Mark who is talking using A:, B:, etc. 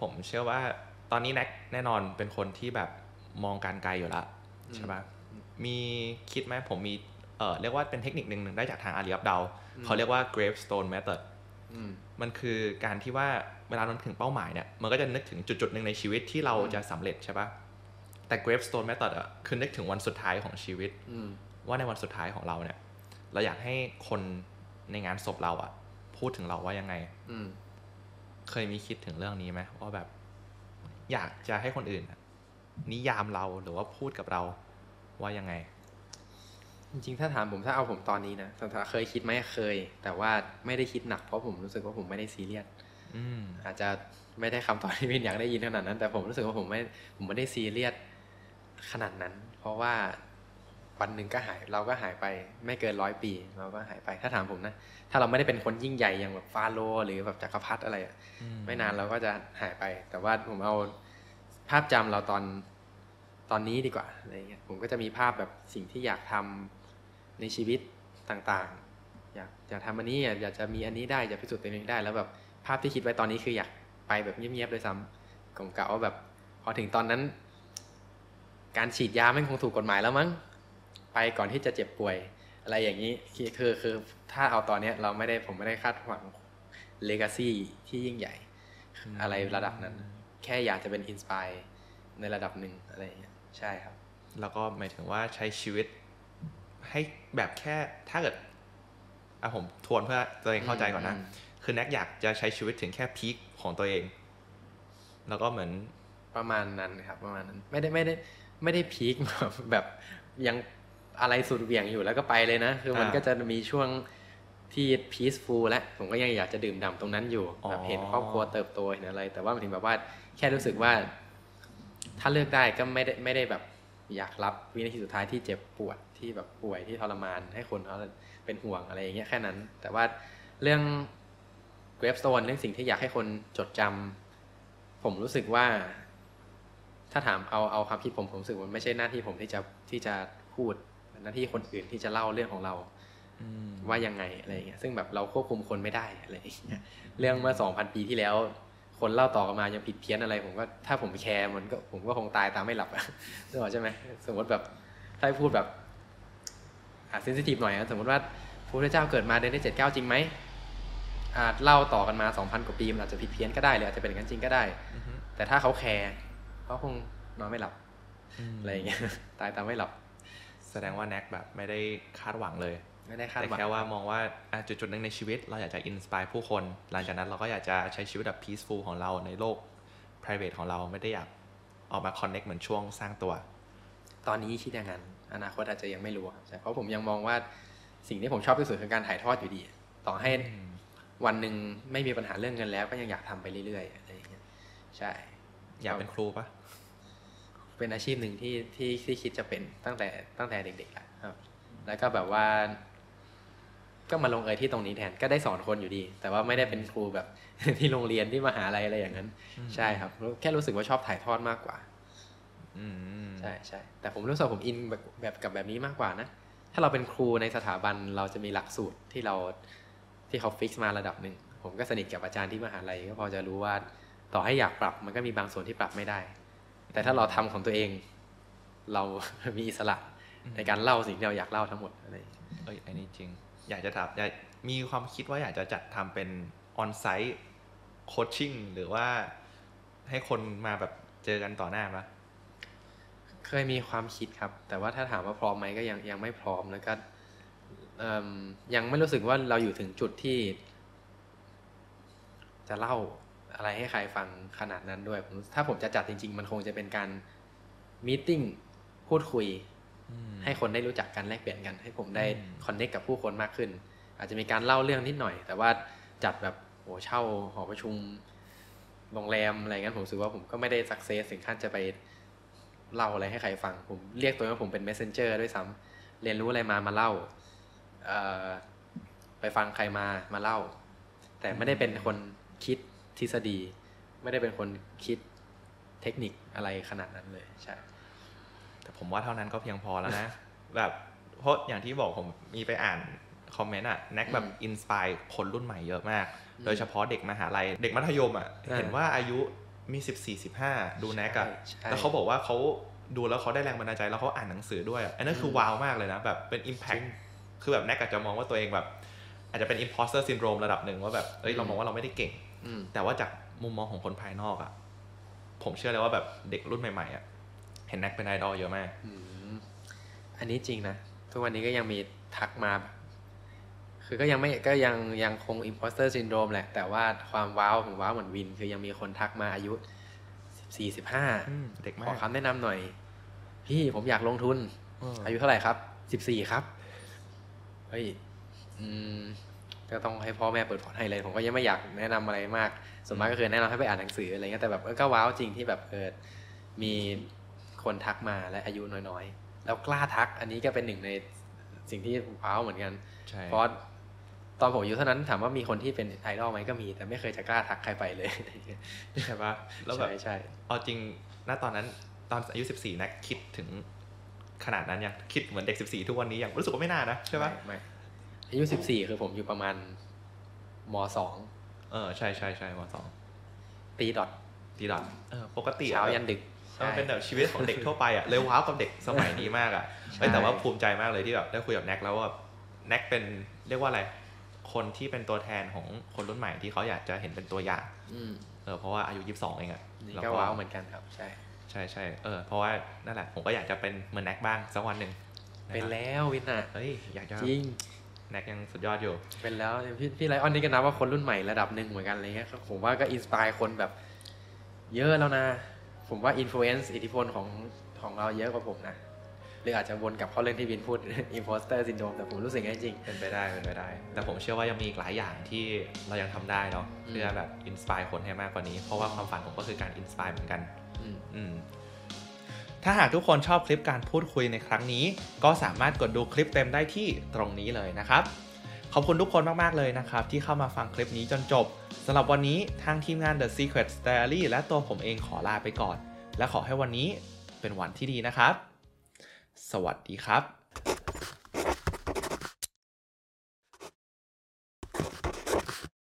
A: ผมเชื่อว่าตอนนี้แน็กแน่นอนเป็นคนที่แบบมองการไกลอยู่ละใช่ปะมีคิดไหมผมมีเออเรียกว่าเป็นเทคนิคหนึ่งได้จากทางอาลีอับดาวเขาเรียกว่า gravestone method มันคือการที่ว่าเวลาเราถึงเป้าหมายเนี่ย มันก็จะนึกถึงจุดๆหนึ่งในชีวิตที่เราจะสำเร็จใช่ปะแต่ gravestone method อะคือนึกถึงวันสุดท้ายของชีวิตว่าในวันสุดท้ายของเราเนี่ย เราอยากให้คนในงานศพเราอะ พูดถึงเราว่ายังไง เคยมีคิดถึงเรื่องนี้ไหมว่าแบบ อยากจะให้คนอื่น นิยามเราหรือว่าพูดกับเราว่ายังไง
B: จริงๆ ถ้าถามผมถ้าเอาผมตอนนี้นะสถาเคยคิดไหมเคย แต่ว่าไม่ได้คิดหนักเพราะผมรู้สึกว่าผมไม่ได้ซีเรียสอาจจะไม่ได้คำตอบที่พี่อยากได้ยินขนาดนั้น แต่ผมรู้สึกว่าผมไม่ผมไม่ได้ซีเรียสขนาดนั้น เพราะว่า วันหนึ่งก็หายเราก็หายไปไม่เกินร้อยปี เราก็หายไปถ้าถามผมนะ ถ้าเราไม่ได้เป็นคนยิ่งใหญ่อย่างแบบฟาโรหรือแบบจักรพรรดิอะไรไม่นานเราก็จะหายไป แต่ว่าผมเอาภาพจำเราตอนตอนนี้ดีกว่าอะไรเงี้ยผมก็จะมีภาพแบบสิ่งที่อยากทำในชีวิตต่างๆ อยากอยากทำอันนี้อยากจะมีอันนี้ได้อยากพิสูจน์ตัวเองได้แล้วแบบภาพที่คิดไว้ตอนนี้คืออยากไปแบบเงียบๆเลยซ้ำกงกะว่าแบบพอถึงตอนนั้น การฉีดยาไม่คงถูกกฎหมายแล้วมั้ง ไปก่อนที่จะเจ็บป่วย อะไรอย่างนี้คือคือถ้าเอาตอนเนี้ยเราไม่ได้ผมไม่ได้คาดหวังเลกาซีที่ยิ่งใหญ่ อะไรระดับนั้น แค่อยากจะเป็นอินสปายในระดับหนึ่งอะไรอย่างเงี้ยใช่ครับ
A: แล้วก็หมายถึงว่าใช้ชีวิต ให้แบบแค่ถ้าเกิดอะผมทวนเพื่อตัวเองเข้าใจก่อนนะคือแน็กอยากจะใช้ชีวิตถึงแค่พีคของตัวเอง แล้วก็เหมือน
B: ประมาณนั้นครับ ประมาณนั้น ไม่ได้ไม่ได้ไม่ได้พีคแบบยัง อะไรสุดเหวี่ยงอยู่แล้วก็ไปเลยนะ คือมันก็จะมีช่วงที่พีซฟูลและผมก็ยังอยากจะดื่มด่าตรงนั้นอยู่แบบเห็นครอบครัวเติบโตเห็นอะไร แต่ว่ามันถึงแบบว่าแค่รู้สึกว่า ถ้าเลือกได้ก็ไม่ได้ไม่ได้แบบอยากรับวินาทีสุดท้ายที่เจ็บปวดที่แบบป่วยที่ทรมานให้คนเขาเป็นห่วงอะไรอย่างเงี้ยแค่นั้น แต่ว่าเรื่องเกรฟสโตนเรื่องสิ่งที่อยากให้คนจดจำผมรู้สึกว่า ถ้าถามเอาเอาความคิดผมผมรู้สึกว่าไม่ใช่หน้าที่ผมที่จะที่จะพูด หน้าที่คนอื่นที่จะเล่าเรื่องของเราว่ายังไงอะไรเงี้ยซึ่งแบบเราควบคุมคนไม่ได้อะไรเงี้ยเรื่องเมื่อสองพันปีที่แล้ว คนเล่าต่อกันมายังผิดเพี้ยนอะไร ผมก็ถ้าผมแคร์มันก็ผมก็คงตายตามไม่หลับอะนึกออกใช่ไหมสมมติแบบถ้าพูดแบบอาจ sensitive หน่อยนะสมมติว่าพระพุทธเจ้าเกิดมาเดือนที่เจ็ดเก้าจริงไหมอาจเล่าต่อกันมาสองพันกว่าปีมันอาจจะผิดเพี้ยนก็ได้หรืออาจจะเป็นอย่างนั้นจริงก็ได้แต่ถ้าเขาแคร์เขาคงนอนไม่หลับอะไรอย่างเงี้ยตายตามไม่หลับ
A: แส ดงว่าแน็กแบบไม่ได้คาดหวังเลย
B: ไม่ได้คาด
A: หวังแต่แค่ว่ามองว่าจุดจุดหนึ่งในชีวิต เราอยากจะ inspire ผู้คน หลังจากนั้นเราก็อยากจะใช้ชีวิตแบบ peaceful ของเราในโลก private ของเราไม่ได้อยากออกมา connect เหมือนช่วงสร้างตัว
B: ตอนนี้คิดอย่างนั้นอนาคตอาจจะยังไม่รู้ใช่เพราะผมยังมองว่าสิ่งที่ผมชอบที่สุดคือการถ่ายทอดอยู่ดี ต่อให้วันหนึ่งไม่มีปัญหาเรื่องเงินแล้วก็ยังอยากทำไปเรื่อยๆอะไรอย่างเงี้ยใช่
A: อยากเป็นครูปะ
B: เป็นอาชีพหนึ่งที่ที่ที่คิดจะเป็นตั้งแต่ตั้งแต่เด็กๆแล้วแล้วก็แบบว่า ก็มาลงเอยที่ตรงนี้แทนก็ได้สอนคนอยู่ดี แต่ว่าไม่ได้เป็นครูแบบที่โรงเรียนที่มหาลัยอะไรอย่างนั้น ใช่ครับ แค่รู้สึกว่าชอบถ่ายทอดมากกว่าใช่ใช่แต่ผมรู้สึกผมอินแบบแบบกับแบบนี้มากกว่านะถ้าเราเป็นครูในสถาบันเราจะมีหลักสูตรที่เราที่เขาฟิกซ์มาระดับหนึ่งผมก็สนิทกับอาจารย์ที่มหาลัยก็พอจะรู้ว่าต่อให้อยากปรับมันก็มีบางส่วนที่ปรับไม่ได้ แต่ถ้าเราทำของตัวเอง เรามีอิสระในการเล่าสิ่งที่เราอยากเล่าทั้งหมดอะไร
A: เอ้ยอันนี้จริง อยากจะทำอยากมีความคิดว่าอยากจะจัดทำเป็นออนไซต์โคชชิ่งหรือว่าให้คนมาแบบเจอกันต่อหน้าปะ
B: เคยมีความคิดครับ แต่ว่าถ้าถามว่าพร้อมไหมก็ยังยังไม่พร้อมแล้วก็ยังไม่รู้สึกว่าเราอยู่ถึงจุดที่ จะเล่า อะไรให้ใครฟังขนาดนั้นด้วยถ้าผมจะจัดจริง ๆ มันคงจะเป็นการมีติ้งพูดคุย ให้คนได้รู้จักกันแลกเปลี่ยนกัน ให้ผมได้คอนเนคกับผู้คนมากขึ้น อาจจะมีการเล่าเรื่องนิดหน่อย แต่ว่าจัดแบบโอ้เช่าหอประชุมโรงแรมอะไรเงี้ยผมรู้สึกว่าผมก็ไม่ได้สักเซสถึงขั้นจะไปเล่าอะไรให้ใครฟัง ผมเรียกตัวว่าผมเป็น messenger ด้วยซ้ำเรียนรู้อะไรมามาเล่าไปฟังใครมามาเล่า แต่ไม่ได้เป็นคนคิด ทฤษฎี ไม่ได้เป็นคนคิดเทคนิคอะไรขนาดนั้นเลยใช่
A: แต่ผมว่าเท่านั้นก็เพียงพอแล้วนะ แบบเพราะอย่างที่บอกผมมีไปอ่านคอมเมนต์อะแน็กแบบ inspire คนรุ่นใหม่เยอะมาก โดยเฉพาะเด็กมหาลัย เด็กมัธยมอะเห็นว่าอายุมีสิบสี่สิบห้าดูแน็กอะ
B: ใช่
A: แล้วเขาบอกว่าเขาดูแล้วเขาได้แรงบันดาลใจแล้วเขาอ่านหนังสือด้วยอะอันนั้นคือว้าวมากเลยนะ แบบเป็น impact คือแบบแน็กอาจจะมองว่าตัวเองแบบ อาจจะเป็น imposter syndrome ระดับหนึ่งว่าแบบเอ้ยเรามองว่าเราไม่ได้เก่ง
B: อืม
A: แต่ว่าจากมุมมองของคนภายนอกอะผมเชื่อเลยว่าแบบเด็กรุ่นใหม่ๆอะเห็นแน็กเป็นไอดอลเยอะมาก
B: อืมอันนี้จริงนะ ทุกวันนี้ก็ยังมีทักมาแบบคือก็ยังไม่ก็ยังยังคง imposter syndrome แหละ แต่ว่าความว้าวของว้าวเหมือนวิน คือยังมีคนทักมาอายุสิบสี่สิบห้า
A: อืมเด็ก
B: ข
A: มา
B: อกคำแนะนำหน่อย พี่ผมอยากลงทุน
A: เออ
B: อายุเท่าไหร่ครับสิบสี่ครับ เฮ้ย อืม ก็ต้องให้พ่อแม่เปิดพอร์ตให้เลยผมก็ยังไม่อยากแนะนำอะไรมากส่วนมากก็คือแนะนำให้ไปอ่านหนังสืออะไรเงี้ยแต่แบบเออก็ว้าวจริงที่แบบเออมีคนทักมาและอายุน้อยๆ แล้วกล้าทักอันนี้ก็เป็นหนึ่งในสิ่งที่ว้าวเหมือนกัน
A: ใช่
B: เพราะตอนผมอายุเท่านั้นถามว่ามีคนที่เป็นไอดอลไหมก็มี แต่ไม่เคยจะกล้าทักใครไปเลย
A: ใช่ปะแล้วแบบ
B: ใช่ใช่
A: เอาจริงณตอนนั้นตอนอายุ 14นะคิดถึงขนาดนั้นยังคิดเหมือนเด็ก 14 ทุกวันนี้ยังรู้สึกว่าไม่น่านะใช่ปะ
B: ไม่ไม่ อายุสิบสี่คือผมอยู่ประมาณมสอง
A: เออใช่ใช่ใช่มสอง
B: ตีดอท
A: ดีดอทเออปกติอะ
B: เช้ายันดึก
A: เออเป็นแบบชีวิตของเด็กทั่วไปอะเลยว้าวกับเด็กสมัยนี้มากอะเอ้ยแต่ว่าภูมิใจมากเลยที่แบบได้คุยกับแน็กแล้วว่าแน็กเป็นเรียกว่าอะไร คนที่เป็นตัวแทนของคนรุ่นใหม่ที่เขาอยากจะเห็นเป็นตัวอย่าง
B: อืม
A: เออเพราะว่าอายุ22เองอะ
B: นี่
A: แล้
B: ก็ว้าวเหมือนกันครับใช่
A: ใช่ใช่เออเพราะว่านั่นแหละผมก็อยากจะเป็นเหมือนแน็กบ้างสักวันหนึ่งะครับ
B: เป็นแล้ววินอะ
A: เฮ้ยอยากจะ
B: จริง
A: แน็กยังสุดยอดอยู่
B: เป็นแล้วพี่พี่ไลออนนี่ก็นับว่าคนรุ่นใหม่ระดับหนึ่งเหมือนกันอะไรเงี้ยผมว่าก็ inspire คนแบบ เยอะแล้วนะ ผมว่า influence อิทธิพลของของเราเยอะกว่าผมนะหรืออาจจะวนกลับเข้าเรื่องที่วินพูด imposter syndrome แต่ผมรู้สึกงั้นจริง
A: เป็นไปได้เป็นไปได้ แต่ผมเชื่อว่ายังมีอีกหลายอย่างที่เรายังทำได้เนาะ
B: อืม
A: เพื่อแบบ inspire คนให้มากกว่านี้ เพราะว่าความฝันผมก็คือการ inspire เหมือนกัน
B: อืม
A: อืม ถ้าหากทุกคนชอบคลิปการพูดคุยในครั้งนี้ ก็สามารถกดดูคลิปเต็มได้ที่ตรงนี้เลยนะครับ ขอบคุณทุกคนมาก ๆ เลยนะครับ ที่เข้ามาฟังคลิปนี้จนจบสำหรับวันนี้ทางทีมงาน The Secret Diary และตัวผมเองขอลาไปก่อน และขอให้วันนี้เป็นวันที่ดีนะครับ สวัสดีครับ